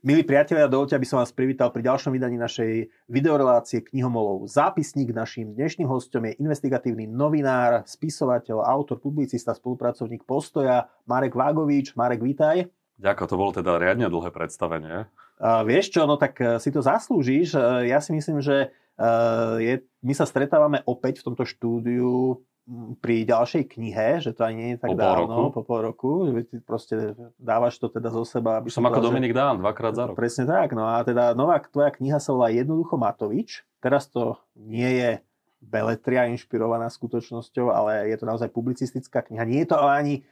Milí priatelia, dovolte, aby som vás privítal pri ďalšom vydaní našej videorelácie Knihomolov. Zápisník našim dnešným hostom je investigatívny novinár, spisovateľ, autor, publicista, spolupracovník Postoja Marek Vágovič. Marek, vítaj. Ďakujem, to bolo teda riadne dlhé predstavenie. Uh, vieš čo, no tak uh, si to zaslúžiš. Uh, ja si myslím, že uh, je, my sa stretávame opäť v tomto štúdiu pri ďalšej knihe, že to ani nie je tak po dávno, po pol roku, že ty proste dávaš to teda zo seba. Aby som ako Dominik Dán, dvakrát za rok. Presne tak, no a teda nová tvoja kniha sa volá Jednoducho Matovič. Teraz to nie je beletria inšpirovaná skutočnosťou, ale je to naozaj publicistická kniha. Nie je to ani e,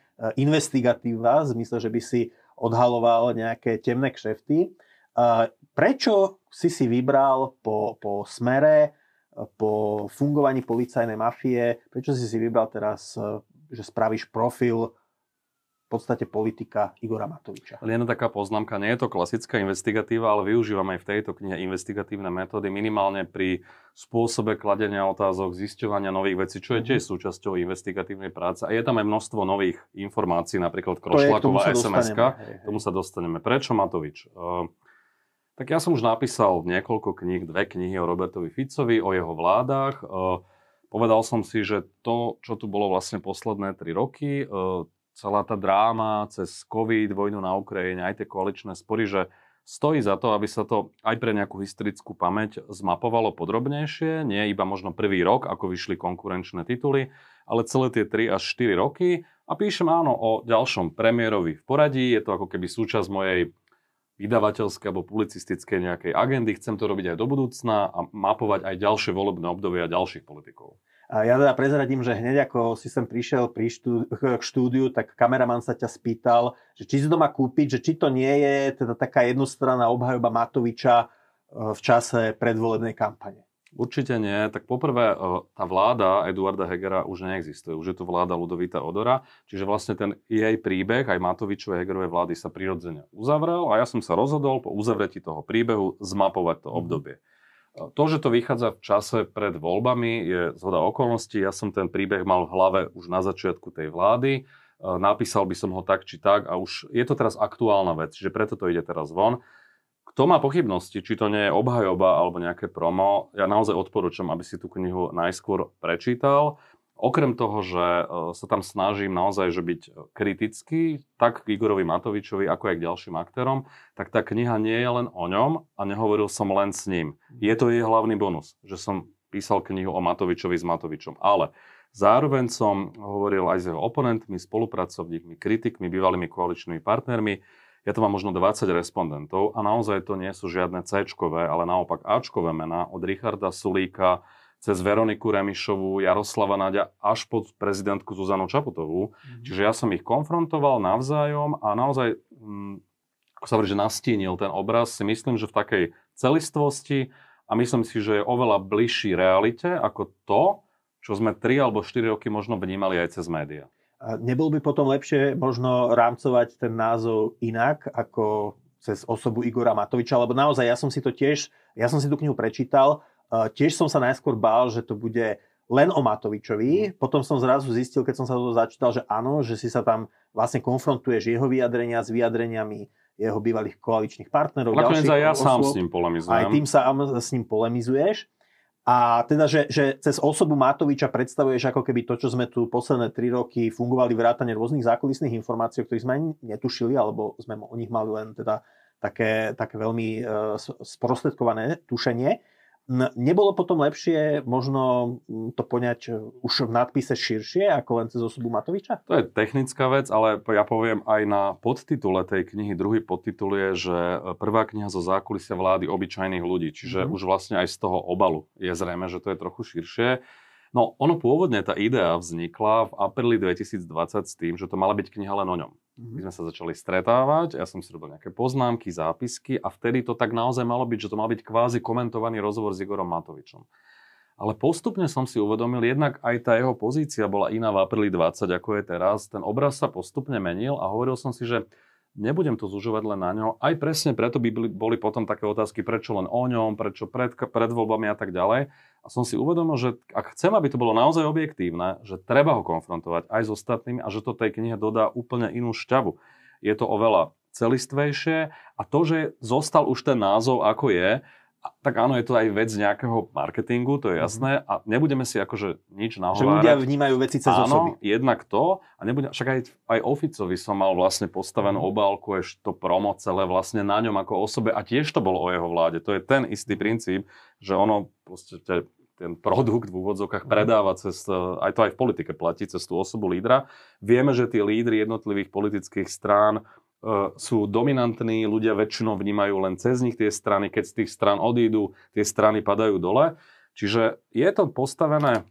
investigatíva, v zmysle, že by si odhaloval nejaké temné kšefty. E, prečo si si vybral po, po smere po fungovaní policajnej mafie, prečo si si vybral teraz, e, že spravíš profil v podstate politika Igora Matoviča. Len taká poznámka, nie je to klasická investigatíva, ale využívam aj v tejto knihe investigatívne metódy, minimálne pri spôsobe kladenia otázok, zisťovania nových vecí, čo je tiež mhm. súčasťou investigatívnej práce. A je tam aj množstvo nových informácií, napríklad Krošláková sms Tomu sa dostaneme. Prečo Matovič? Uh, tak ja som už napísal niekoľko kníh, dve knihy o Robertovi Ficovi, o jeho vládach. E, povedal som si, že to, čo tu bolo vlastne posledné tri roky, e, celá tá dráma cez COVID, vojnu na Ukrajine, aj tie koaličné spory, že stojí za to, aby sa to aj pre nejakú historickú pamäť zmapovalo podrobnejšie, nie iba možno prvý rok, ako vyšli konkurenčné tituly, ale celé tie 3 až 4 roky. A píšem áno o ďalšom premiérovi v poradí, je to ako keby súčasť mojej vydavateľskej alebo publicistickej nejakej agendy. Chcem to robiť aj do budúcna a mapovať aj ďalšie volebné obdobie a ďalších politikov. A ja teda prezradím, že hneď ako si sem prišiel pri štú, k štúdiu, tak kameraman sa ťa spýtal, že či si to má kúpiť, že či to nie je teda taká jednostranná obhajoba Matoviča e, v čase predvolebnej kampane. Určite nie. Tak poprvé, e, tá vláda Eduarda Hegera už neexistuje. Už je to vláda Ludovita Odora. Čiže vlastne ten jej príbeh, aj Matovičovej Hegerovej vlády sa prirodzene uzavrel a ja som sa rozhodol po uzavretí toho príbehu zmapovať to mhm. obdobie. E, to, že to vychádza v čase pred voľbami, je zhoda okolností. Ja som ten príbeh mal v hlave už na začiatku tej vlády. E, napísal by som ho tak či tak a už je to teraz aktuálna vec, čiže preto to ide teraz von. Kto má pochybnosti, či to nie je obhajoba alebo nejaké promo, ja naozaj odporúčam, aby si tú knihu najskôr prečítal. Okrem toho, že e, sa tam snažím naozaj že byť kritický, tak k Igorovi Matovičovi, ako aj k ďalším aktérom, tak tá kniha nie je len o ňom a nehovoril som len s ním. Je to jej hlavný bonus, že som písal knihu o Matovičovi s Matovičom. Ale zároveň som hovoril aj s jeho oponentmi, spolupracovníkmi, kritikmi, bývalými koaličnými partnermi, ja to mám možno 20 respondentov a naozaj to nie sú žiadne c ale naopak Ačkové mená od Richarda Sulíka cez Veroniku Remišovú, Jaroslava Nadia až pod prezidentku Zuzanu Čaputovú. Mm-hmm. Čiže ja som ich konfrontoval navzájom a naozaj, hm, ako sa hovorí, že nastínil ten obraz, si myslím, že v takej celistvosti a myslím si, že je oveľa bližší realite ako to, čo sme 3 alebo 4 roky možno vnímali aj cez médiá. Nebol by potom lepšie možno rámcovať ten názov inak, ako cez osobu Igora Matoviča, lebo naozaj ja som si to tiež, ja som si tú knihu prečítal, tiež som sa najskôr bál, že to bude len o Matovičovi, potom som zrazu zistil, keď som sa to začítal, že áno, že si sa tam vlastne konfrontuješ jeho vyjadrenia s vyjadreniami jeho bývalých koaličných partnerov. Nakoniec aj ja osôb, sám s ním polemizujem. Aj tým sa s ním polemizuješ. A teda, že, že cez osobu Matoviča predstavuješ ako keby to, čo sme tu posledné tri roky fungovali vrátane rôznych zákulisných informácií, o ktorých sme ani netušili, alebo sme o nich mali len teda také, také veľmi uh, sprostredkované tušenie. Nebolo potom lepšie možno to poňať už v nadpise širšie, ako len cez osobu Matoviča? To je technická vec, ale ja poviem aj na podtitule tej knihy. Druhý podtitul je, že prvá kniha zo zákulisia vlády obyčajných ľudí. Čiže mm. už vlastne aj z toho obalu je zrejme, že to je trochu širšie. No, ono pôvodne, tá idea vznikla v apríli 2020 s tým, že to mala byť kniha len o ňom. Mm-hmm. My sme sa začali stretávať, ja som si robil nejaké poznámky, zápisky a vtedy to tak naozaj malo byť, že to mal byť kvázi komentovaný rozhovor s Igorom Matovičom. Ale postupne som si uvedomil, jednak aj tá jeho pozícia bola iná v apríli 20, ako je teraz. Ten obraz sa postupne menil a hovoril som si, že nebudem to zužovať len na ňo. Aj presne preto by boli potom také otázky, prečo len o ňom, prečo pred, pred voľbami a tak ďalej. A som si uvedomil, že ak chcem, aby to bolo naozaj objektívne, že treba ho konfrontovať aj s ostatnými a že to tej knihe dodá úplne inú šťavu. Je to oveľa celistvejšie a to, že zostal už ten názov, ako je, tak áno, je to aj vec nejakého marketingu, to je mhm. jasné. A nebudeme si akože nič nahovárať. Že ľudia vnímajú veci cez áno, osoby. jednak to. A nebudem, však aj, aj Oficovi som mal vlastne postavenú mm. obálku, ešte to promo celé vlastne na ňom ako osobe. A tiež to bolo o jeho vláde. To je ten istý princíp, že ono proste ten produkt v úvodzovkách mhm. predáva cez, aj to aj v politike platí, cez tú osobu lídra. Vieme, že tí lídry jednotlivých politických strán sú dominantní, ľudia väčšinou vnímajú len cez nich tie strany, keď z tých stran odídu, tie strany padajú dole. Čiže je to postavené e,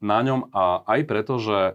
na ňom a aj preto, že e,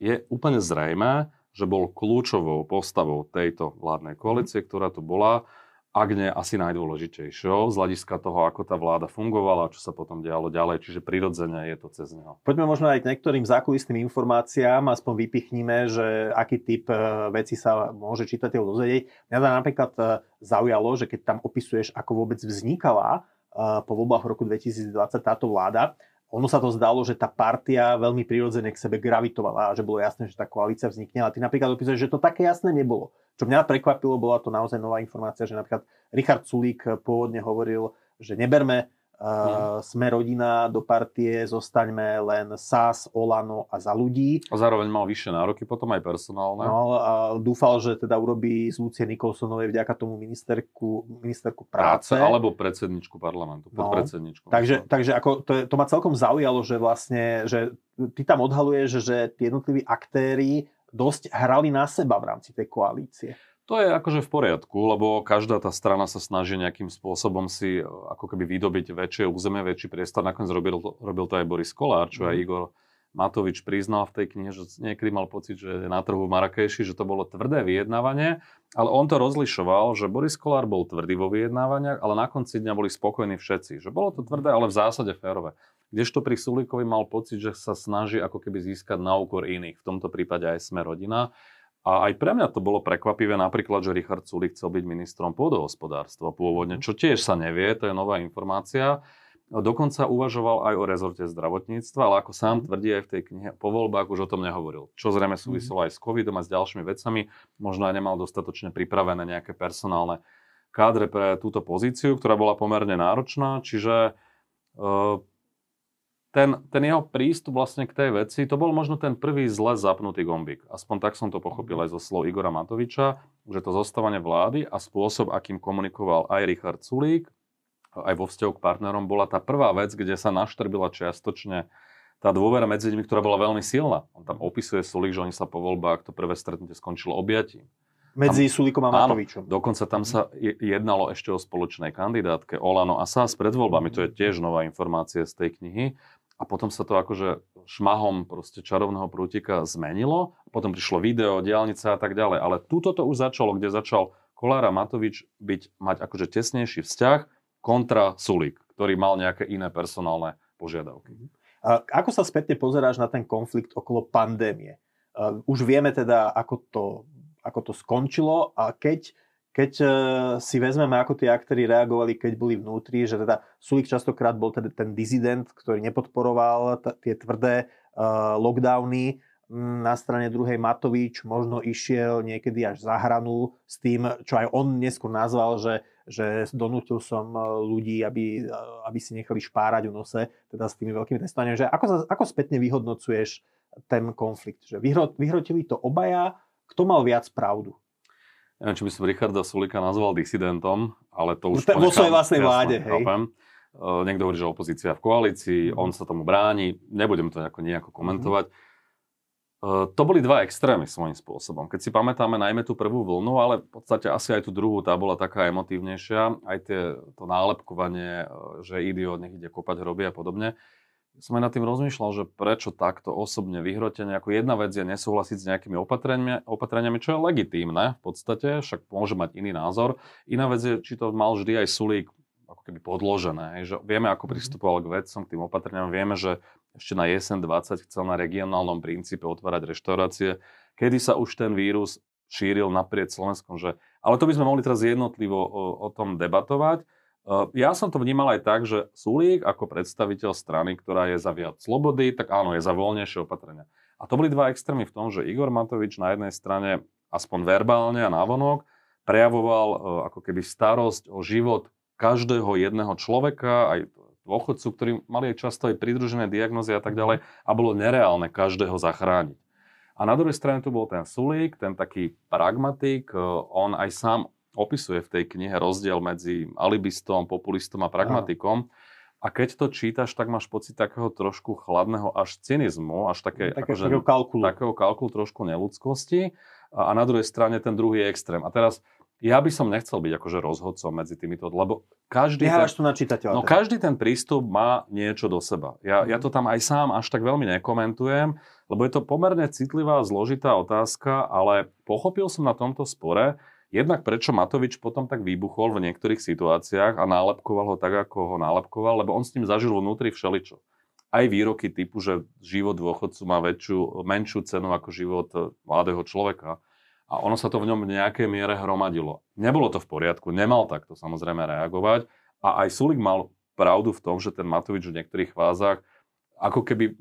je úplne zrejme, že bol kľúčovou postavou tejto vládnej koalície, ktorá tu bola ak nie asi najdôležitejšou z hľadiska toho, ako tá vláda fungovala, čo sa potom dialo ďalej, čiže prirodzene je to cez neho. Poďme možno aj k niektorým zákulisným informáciám, aspoň vypichníme, že aký typ e, veci sa môže čitateľ dozvedieť. Mňa to napríklad e, zaujalo, že keď tam opisuješ, ako vôbec vznikala e, po voľbách roku 2020 táto vláda, ono sa to zdalo, že tá partia veľmi prirodzene k sebe gravitovala a že bolo jasné, že tá koalícia vznikne. Ale ty napríklad opísať, že to také jasné nebolo. Čo mňa prekvapilo, bola to naozaj nová informácia, že napríklad Richard Sulík pôvodne hovoril, že neberme Uh, sme rodina do partie, zostaňme len SAS, Olano a za ľudí. A zároveň mal vyššie nároky, potom aj personálne. No, a dúfal, že teda urobí z Lucie Nikolsonovej vďaka tomu ministerku, ministerku práce. práce. Alebo predsedničku parlamentu, no, podpredsedničku. Takže, takže ako to, je, to ma celkom zaujalo, že vlastne, že ty tam odhaluješ, že tí jednotliví aktéry dosť hrali na seba v rámci tej koalície. To je akože v poriadku, lebo každá tá strana sa snaží nejakým spôsobom si e, ako keby vydobiť väčšie územie, väčší priestor. Nakoniec robil, robil to aj Boris Kolár, čo aj mhm. Igor Matovič priznal v tej knihe, že niekedy mal pocit, že na trhu v Marrakeši, že to bolo tvrdé vyjednávanie, ale on to rozlišoval, že Boris Kolár bol tvrdý vo vyjednávaniach, ale na konci dňa boli spokojní všetci. Že bolo to tvrdé, ale v zásade férové. Kdežto pri Sulíkovi mal pocit, že sa snaží ako keby získať na úkor iných. V tomto prípade aj sme rodina. A aj pre mňa to bolo prekvapivé napríklad, že Richard Sulik chcel byť ministrom pôdohospodárstva pôvodne, čo tiež sa nevie, to je nová informácia. Dokonca uvažoval aj o rezorte zdravotníctva, ale ako sám tvrdí aj v tej knihe, po voľbách už o tom nehovoril. Čo zrejme mhm. súviselo aj s covidom a s ďalšími vecami. Možno aj nemal dostatočne pripravené nejaké personálne kádre pre túto pozíciu, ktorá bola pomerne náročná. Čiže uh, ten, ten jeho prístup vlastne k tej veci, to bol možno ten prvý zle zapnutý gombík. Aspoň tak som to pochopil aj zo slov Igora Matoviča, že to zostávanie vlády a spôsob, akým komunikoval aj Richard Sulík, aj vo vzťahu k partnerom, bola tá prvá vec, kde sa naštrbila čiastočne tá dôvera medzi nimi, ktorá bola veľmi silná. On tam opisuje Sulík, že oni sa po voľbách, to prvé stretnutie skončilo objatím. Medzi tam, Sulíkom a Matovičom. Áno, dokonca tam sa jednalo ešte o spoločnej kandidátke Olano a SAS pred voľbami. To je tiež nová informácia z tej knihy a potom sa to akože šmahom proste čarovného prútika zmenilo. Potom prišlo video, diálnica a tak ďalej. Ale túto to už začalo, kde začal Kolára Matovič byť, mať akože tesnejší vzťah kontra Sulík, ktorý mal nejaké iné personálne požiadavky. A ako sa spätne pozeráš na ten konflikt okolo pandémie? Už vieme teda, ako to, ako to skončilo a keď keď uh, si vezmeme, ako tí aktéri reagovali, keď boli vnútri, že teda Sulik častokrát bol teda ten dizident, ktorý nepodporoval t- tie tvrdé uh, lockdowny, na strane druhej Matovič možno išiel niekedy až za hranu s tým, čo aj on neskôr nazval, že, že donútil som e, ľudí, aby, aby si nechali špárať v nose, teda s tými veľkými testovaními. Že ako, ako spätne vyhodnocuješ ten konflikt? Že vyhro, vyhrotili to obaja, kto mal viac pravdu? Neviem, či by som Richarda Sulika nazval disidentom, ale to už... Vo svojej vlastnej vláde, hej. Chápem. Uh, niekto hovorí, že opozícia v koalícii, mm. on sa tomu bráni, nebudem to nejako, nejako komentovať. Mm. Uh, to boli dva extrémy svojím spôsobom. Keď si pamätáme najmä tú prvú vlnu, ale v podstate asi aj tú druhú, tá bola taká emotívnejšia, aj tie, to nálepkovanie, uh, že idiot nech ide kopať hroby a podobne som aj nad tým rozmýšľal, že prečo takto osobne vyhrotenie. Ako jedna vec je nesúhlasiť s nejakými opatreniami, opatreniami, čo je legitímne v podstate, však môže mať iný názor. Iná vec je, či to mal vždy aj Sulík ako keby podložené, že vieme, ako mhm. pristupoval k vedcom, k tým opatreniam, vieme, že ešte na jesen 20 chcel na regionálnom princípe otvárať reštaurácie, kedy sa už ten vírus šíril naprieč Slovenskom. Že... Ale to by sme mohli teraz jednotlivo o, o tom debatovať. Ja som to vnímal aj tak, že Sulík ako predstaviteľ strany, ktorá je za viac slobody, tak áno, je za voľnejšie opatrenia. A to boli dva extrémy v tom, že Igor Matovič na jednej strane aspoň verbálne a návonok prejavoval e, ako keby starosť o život každého jedného človeka, aj dôchodcu, ktorí mali aj často aj pridružené diagnozy a tak ďalej a bolo nereálne každého zachrániť. A na druhej strane tu bol ten Sulík, ten taký pragmatik, e, on aj sám opisuje v tej knihe rozdiel medzi alibistom, populistom a pragmatikom. Aha. A keď to čítaš, tak máš pocit takého trošku chladného až cynizmu, až také, také akože, takého kalkulu. Takého kalkulu trošku neludskosti. A, a na druhej strane ten druhý extrém. A teraz ja by som nechcel byť akože rozhodcom medzi týmito, lebo každý ten, tu na čitateľa. No teda. každý ten prístup má niečo do seba. Ja, ja to tam aj sám až tak veľmi nekomentujem, lebo je to pomerne citlivá, zložitá otázka, ale pochopil som na tomto spore, Jednak prečo Matovič potom tak vybuchol v niektorých situáciách a nálepkoval ho tak, ako ho nálepkoval, lebo on s ním zažil vnútri všeličo. Aj výroky typu, že život dôchodcu má väčšiu, menšiu cenu ako život e, mladého človeka. A ono sa to v ňom v nejakej miere hromadilo. Nebolo to v poriadku, nemal takto samozrejme reagovať. A aj Sulik mal pravdu v tom, že ten Matovič v niektorých fázach ako keby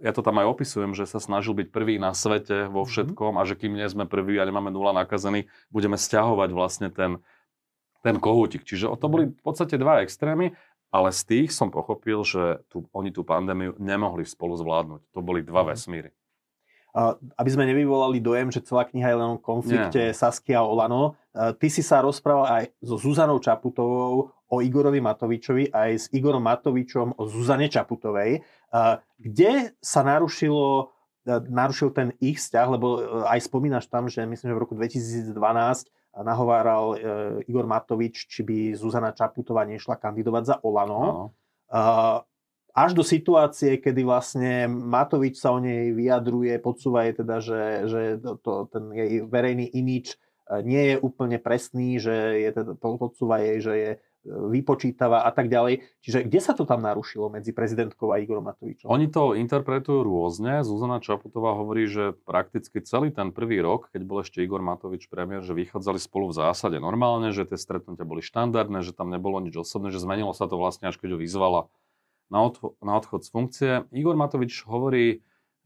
ja to tam aj opisujem, že sa snažil byť prvý na svete vo mhm. všetkom a že kým nie sme prví a nemáme nula nakazených, budeme stiahovať vlastne ten, ten kohútik. Čiže to boli v podstate dva extrémy, ale z tých som pochopil, že tu, oni tú pandémiu nemohli spolu zvládnuť. To boli dva mhm. vesmíry. Aby sme nevyvolali dojem, že celá kniha je len o konflikte Nie. Saskia a Olano, ty si sa rozprával aj so Zuzanou Čaputovou o Igorovi Matovičovi aj s Igorom Matovičom o Zuzane Čaputovej. Kde sa narušilo, e, narušil ten ich vzťah, lebo e, aj spomínaš tam, že myslím, že v roku 2012 nahováral e, Igor Matovič, či by Zuzana Čaputová nešla kandidovať za Olano. Až do situácie, kedy vlastne Matovič sa o nej vyjadruje, podsúva jej teda, že, že to, ten jej verejný imič nie je úplne presný, že je teda, podsúva jej, že je vypočítava a tak ďalej. Čiže kde sa to tam narušilo medzi prezidentkou a Igorom Matovičom? Oni to interpretujú rôzne. Zuzana Čaputová hovorí, že prakticky celý ten prvý rok, keď bol ešte Igor Matovič premiér, že vychádzali spolu v zásade normálne, že tie stretnutia boli štandardné, že tam nebolo nič osobné, že zmenilo sa to vlastne až keď ho vyzvala na, odcho- na odchod z funkcie. Igor Matovič hovorí,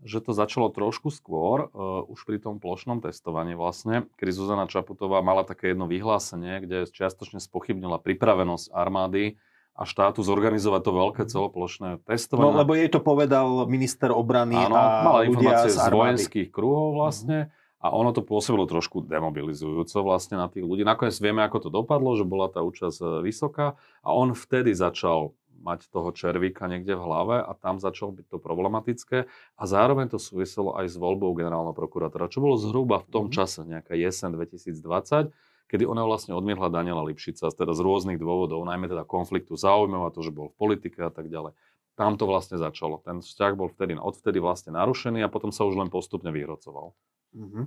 že to začalo trošku skôr, uh, už pri tom plošnom testovaní vlastne, kedy Zuzana Čaputová mala také jedno vyhlásenie, kde čiastočne spochybnila pripravenosť armády a štátu zorganizovať to veľké mhm. celoplošné testovanie. No lebo jej to povedal minister obrany Áno, a mala informácie z, z vojenských kruhov vlastne. Uh-huh. A ono to pôsobilo trošku demobilizujúco vlastne na tých ľudí. Nakoniec vieme, ako to dopadlo, že bola tá účasť e, vysoká a on vtedy začal mať toho červíka niekde v hlave a tam začalo byť to problematické a zároveň to súviselo aj s voľbou generálneho prokurátora, čo bolo zhruba v tom mhm. čase, nejaká jesen 2020, kedy ona vlastne odmietla Daniela Lipšica, teda z rôznych dôvodov, najmä teda konfliktu záujmov a to, že bol v politike a tak ďalej. Tam to vlastne začalo. Ten vzťah bol vtedy, odvtedy vlastne narušený a potom sa už len postupne vyhrocoval. Mm-hmm.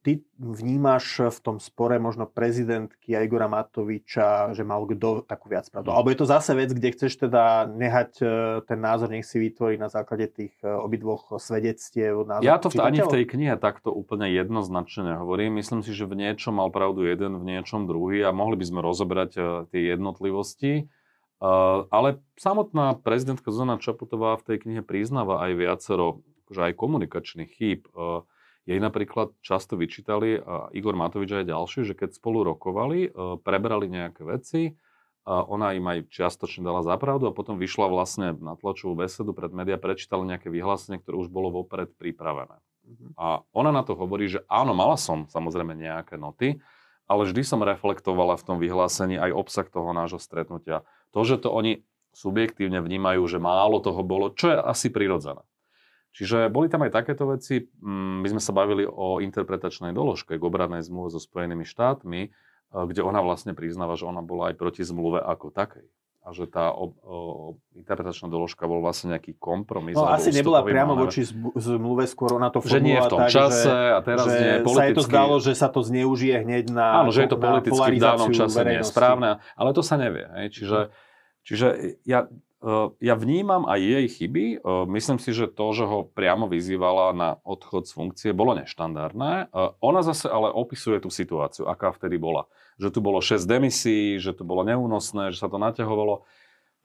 Ty vnímaš v tom spore možno prezidentky a Igora Matoviča, že mal kto takú viac pravdu? Alebo je to zase vec, kde chceš teda nehať e, ten názor, nech si vytvorí na základe tých e, obidvoch svedectiev? Ja to v, ani v tej knihe takto úplne jednoznačne nehovorím. Myslím si, že v niečom mal pravdu jeden, v niečom druhý a mohli by sme rozoberať e, tie jednotlivosti. Ale samotná prezidentka Zuzana Čaputová v tej knihe priznáva aj viacero akože aj komunikačných chýb. Jej napríklad často vyčítali, a Igor Matovič aj ďalší, že keď spolu rokovali, e, preberali nejaké veci, a ona im aj čiastočne dala zapravdu a potom vyšla vlastne na tlačovú besedu pred médiá, prečítala nejaké vyhlásenie, ktoré už bolo vopred pripravené. Mm-hmm. A ona na to hovorí, že áno, mala som samozrejme nejaké noty, ale vždy som reflektovala v tom vyhlásení aj obsah toho nášho stretnutia. To, že to oni subjektívne vnímajú, že málo toho bolo, čo je asi prirodzené. Čiže boli tam aj takéto veci. Mm, my sme sa bavili o interpretačnej doložke k obradnej zmluve so Spojenými štátmi, e, kde ona vlastne priznáva, že ona bola aj proti zmluve ako takej. a že tá o, o, interpretačná doložka bol vlastne nejaký kompromis. No asi nebola priamo voči zmluve, skôr ona to Že nie v tom tak, čase že, a teraz že nie je politicky. sa je to zdalo, že sa to zneužije hneď na Áno, že je to politicky v danom čase nie je správne, ale to sa nevie. Hej. Čiže, čiže ja, ja vnímam aj jej chyby. Myslím si, že to, že ho priamo vyzývala na odchod z funkcie, bolo neštandardné. Ona zase ale opisuje tú situáciu, aká vtedy bola že tu bolo 6 demisí, že to bolo neúnosné, že sa to naťahovalo.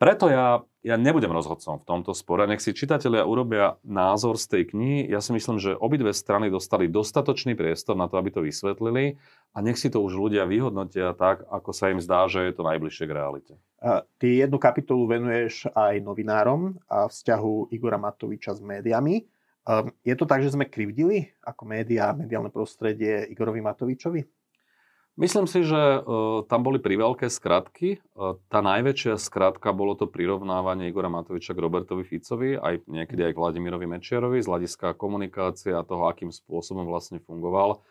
Preto ja, ja nebudem rozhodcom v tomto spore. Nech si čitatelia urobia názor z tej knihy. Ja si myslím, že obidve strany dostali dostatočný priestor na to, aby to vysvetlili a nech si to už ľudia vyhodnotia tak, ako sa im zdá, že je to najbližšie k realite. Ty jednu kapitolu venuješ aj novinárom a vzťahu Igora Matoviča s médiami. Ehm, je to tak, že sme krivdili ako média, mediálne prostredie Igorovi Matovičovi? Myslím si, že uh, tam boli priveľké skratky. Uh, tá najväčšia skratka bolo to prirovnávanie Igora Matoviča k Robertovi Ficovi, aj niekedy aj k Vladimirovi Mečiarovi, z hľadiska komunikácie a toho, akým spôsobom vlastne fungoval.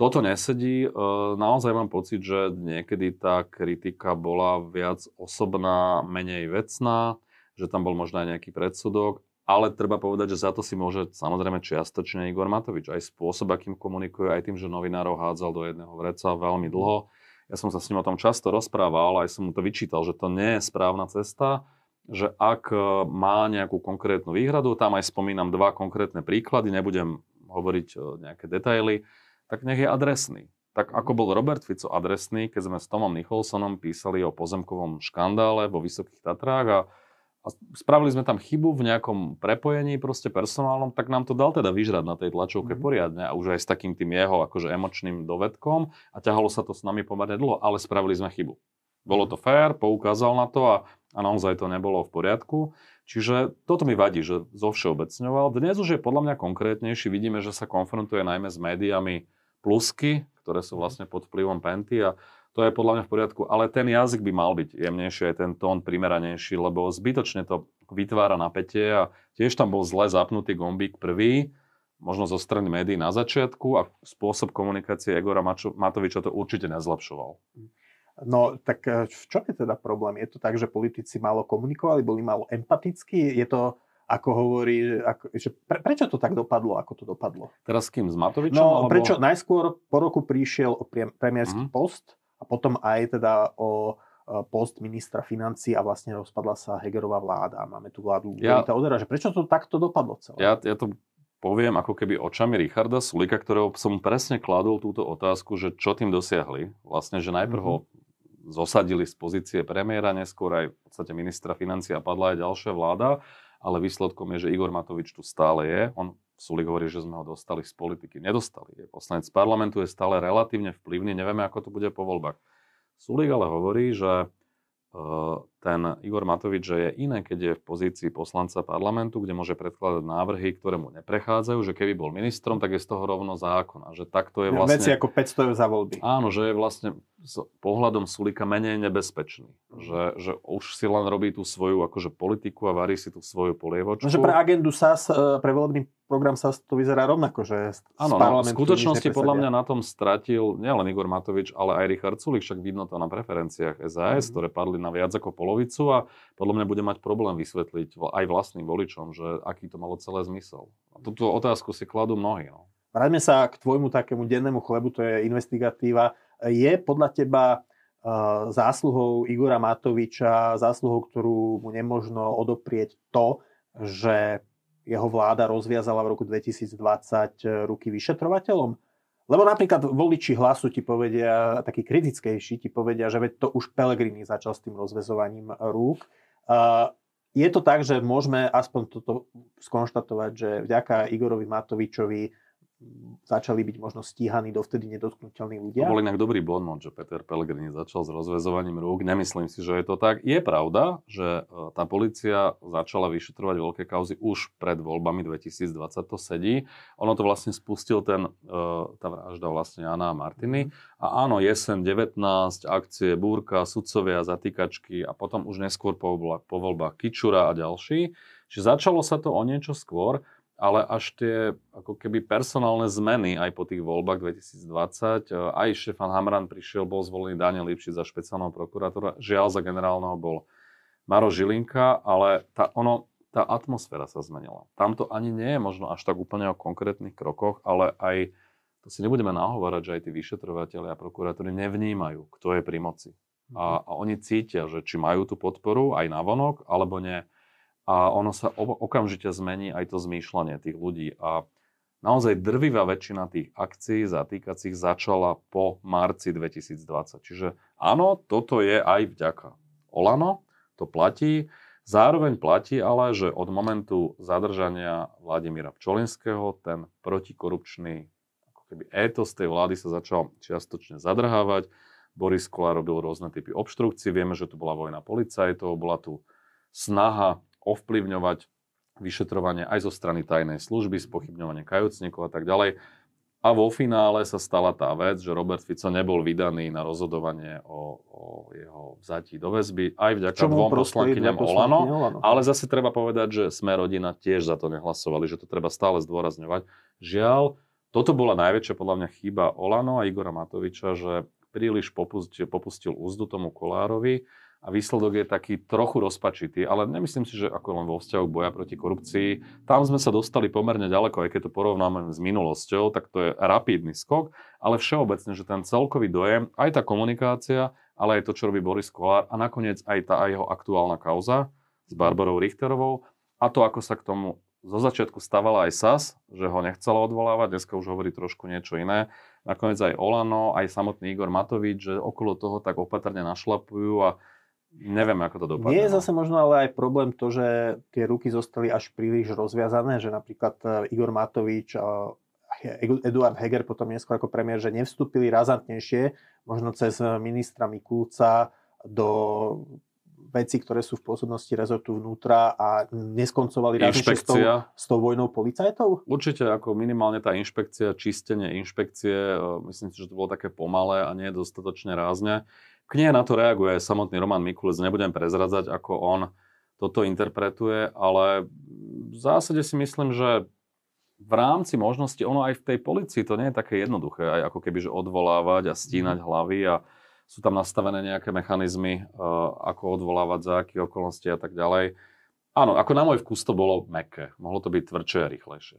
Toto nesedí. Uh, naozaj mám pocit, že niekedy tá kritika bola viac osobná, menej vecná, že tam bol možno aj nejaký predsudok ale treba povedať, že za to si môže samozrejme čiastočne Igor Matovič. Aj spôsob, akým komunikuje, aj tým, že novinárov hádzal do jedného vreca veľmi dlho. Ja som sa s ním o tom často rozprával, aj som mu to vyčítal, že to nie je správna cesta, že ak e, má nejakú konkrétnu výhradu, tam aj spomínam dva konkrétne príklady, nebudem hovoriť e, nejaké detaily, tak nech je adresný. Tak ako bol Robert Fico adresný, keď sme s Tomom Nicholsonom písali o pozemkovom škandále vo Vysokých Tatrách a a spravili sme tam chybu v nejakom prepojení proste personálnom, tak nám to dal teda vyžrať na tej tlačovke mm. poriadne a už aj s takým tým jeho akože emočným dovedkom a ťahalo sa to s nami pomerne dlho, ale spravili sme chybu. Bolo to fér, poukázal na to a, a naozaj to nebolo v poriadku. Čiže toto mi vadí, že zovšeobecňoval. Dnes už je podľa mňa konkrétnejší, vidíme, že sa konfrontuje najmä s médiami plusky, ktoré sú vlastne pod vplyvom Penty a to je podľa mňa v poriadku, ale ten jazyk by mal byť jemnejší, aj ten tón primeranejší, lebo zbytočne to vytvára napätie a tiež tam bol zle zapnutý gombík prvý, možno zo strany médií na začiatku a spôsob komunikácie Egora Matoviča to určite nezlepšoval. No tak eh, v čom je teda problém? Je to tak, že politici málo komunikovali, boli málo empatickí? Je to, ako hovorí, ako, že pre, prečo to tak dopadlo, ako to dopadlo? Teraz s kým? S Matovičom? No alebo... prečo najskôr po roku prišiel o premiérsky mm-hmm. post, a potom aj teda o post ministra financí a vlastne rozpadla sa Hegerová vláda. Máme tu vládu ja, Odera, že prečo to takto dopadlo celé? Ja, ja to poviem ako keby očami Richarda Sulika, ktorého som presne kladol túto otázku, že čo tým dosiahli. Vlastne, že najprv mm-hmm. ho zosadili z pozície premiéra, neskôr aj v podstate ministra financí a padla aj ďalšia vláda, ale výsledkom je, že Igor Matovič tu stále je. On Sulik hovorí, že sme ho dostali z politiky. Nedostali. Je poslanec parlamentu, je stále relatívne vplyvný, nevieme, ako to bude po voľbách. Sulik ale hovorí, že ten Igor Matovič, že je iné, keď je v pozícii poslanca parlamentu, kde môže predkladať návrhy, ktoré mu neprechádzajú, že keby bol ministrom, tak je z toho rovno zákon. A že takto je vlastne... Veci ako 500 eur za voľby. Áno, že je vlastne s pohľadom Sulika menej nebezpečný. Že, že už si len robí tú svoju akože politiku a varí si tú svoju polievočku. No, že pre agendu SAS, e, pre volebný program sa to vyzerá rovnako, že Áno, no, v skutočnosti podľa mňa na tom stratil nielen Igor Matovič, ale aj Richard Sulik, však vidno to na preferenciách SAS, mm. ktoré padli na viac ako polovicu a podľa mňa bude mať problém vysvetliť aj vlastným voličom, že aký to malo celé zmysel. A túto otázku si kladú mnohí. No. Vráťme sa k tvojmu takému dennému chlebu, to je investigatíva. Je podľa teba uh, zásluhou Igora Matoviča, zásluhou, ktorú mu nemožno odoprieť to, že jeho vláda rozviazala v roku 2020 eh, ruky vyšetrovateľom? Lebo napríklad voliči hlasu ti povedia, takí kritickejší, ti povedia, že veď to už Pelegrini začal s tým rozvezovaním rúk. Je to tak, že môžeme aspoň toto skonštatovať, že vďaka Igorovi Matovičovi začali byť možno stíhaní dovtedy nedotknutelní ľudia. To bol inak dobrý bonmot, že Peter Pellegrini začal s rozvezovaním rúk. Nemyslím si, že je to tak. Je pravda, že e, tá policia začala vyšetrovať veľké kauzy už pred voľbami 2020, to sedí. Ono to vlastne spustil ten, e, tá vražda vlastne Jana a Martiny. A áno, jesen 19, akcie, búrka, sudcovia, zatýkačky a potom už neskôr po voľbách Kičura a ďalší. Čiže začalo sa to o niečo skôr ale až tie ako keby personálne zmeny aj po tých voľbách 2020, e, aj Štefan Hamran prišiel, bol zvolený Daniel Lipšic za špeciálneho prokurátora, žiaľ za generálneho bol Maro Žilinka, ale tá, ono, tá atmosféra sa zmenila. Tam to ani nie je možno až tak úplne o konkrétnych krokoch, ale aj, to si nebudeme nahovárať, že aj tí vyšetrovateľi a prokurátori nevnímajú, kto je pri moci. A, a oni cítia, že či majú tú podporu aj na vonok, alebo nie. A ono sa okamžite zmení aj to zmýšľanie tých ľudí. A naozaj drvivá väčšina tých akcií zatýkacích začala po marci 2020. Čiže áno, toto je aj vďaka Olano, to platí. Zároveň platí ale, že od momentu zadržania Vladimíra Pčolinského ten protikorupčný ako keby étos tej vlády sa začal čiastočne zadrhávať. Boris Kolár robil rôzne typy obštrukcií, vieme, že tu bola vojna policajtov, bola tu snaha ovplyvňovať vyšetrovanie aj zo strany tajnej služby, spochybňovanie kajúcnikov a tak ďalej. A vo finále sa stala tá vec, že Robert Fico nebol vydaný na rozhodovanie o, o jeho vzatí do väzby, aj vďaka Čomu dvom poslankyňam Olano, Olano. Ale zase treba povedať, že sme rodina tiež za to nehlasovali, že to treba stále zdôrazňovať. Žiaľ, toto bola najväčšia podľa mňa chyba Olano a Igora Matoviča, že príliš popustil, popustil úzdu tomu Kolárovi a výsledok je taký trochu rozpačitý, ale nemyslím si, že ako len vo vzťahu boja proti korupcii. Tam sme sa dostali pomerne ďaleko, aj keď to porovnáme s minulosťou, tak to je rapidný skok, ale všeobecne, že ten celkový dojem, aj tá komunikácia, ale aj to, čo robí Boris Kolár a nakoniec aj tá aj jeho aktuálna kauza s Barbarou Richterovou a to, ako sa k tomu zo začiatku stavala aj SAS, že ho nechcela odvolávať, dneska už hovorí trošku niečo iné. Nakoniec aj Olano, aj samotný Igor Matovič, že okolo toho tak opatrne našlapujú a Neviem, ako to dopadne. Nie je no. zase možno ale aj problém to, že tie ruky zostali až príliš rozviazané, že napríklad e, Igor Matovič a Eduard Heger potom neskôr ako premiér, že nevstúpili razantnejšie, možno cez ministra Mikulca do veci, ktoré sú v pôsobnosti rezortu vnútra a neskoncovali s tou, s tou vojnou policajtov? Určite, ako minimálne tá inšpekcia, čistenie inšpekcie, e, myslím si, že to bolo také pomalé a nie dostatočne rázne. Knihe na to reaguje samotný Roman Mikulec, nebudem prezradzať, ako on toto interpretuje, ale v zásade si myslím, že v rámci možnosti, ono aj v tej policii to nie je také jednoduché, aj ako keby, že odvolávať a stínať mhm. hlavy a sú tam nastavené nejaké mechanizmy, uh, ako odvolávať za aké okolnosti a tak ďalej. Áno, ako na môj vkus to bolo meké. Mohlo to byť tvrdšie a rýchlejšie.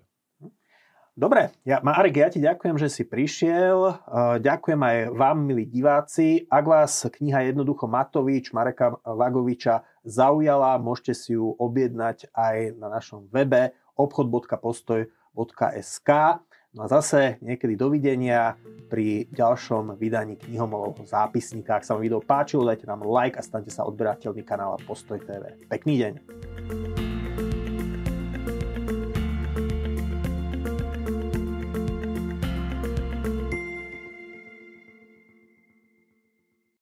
Dobre, ja, Marek, ja ti ďakujem, že si prišiel. Ďakujem aj vám, milí diváci. Ak vás kniha jednoducho Matovič, Mareka Vagoviča zaujala, môžete si ju objednať aj na našom webe obchod.postoj.sk. No a zase niekedy dovidenia pri ďalšom vydaní knihomolovho zápisníka. Ak sa vám video páčilo, dajte nám like a stante sa odberateľmi kanála Postoj TV. Pekný deň.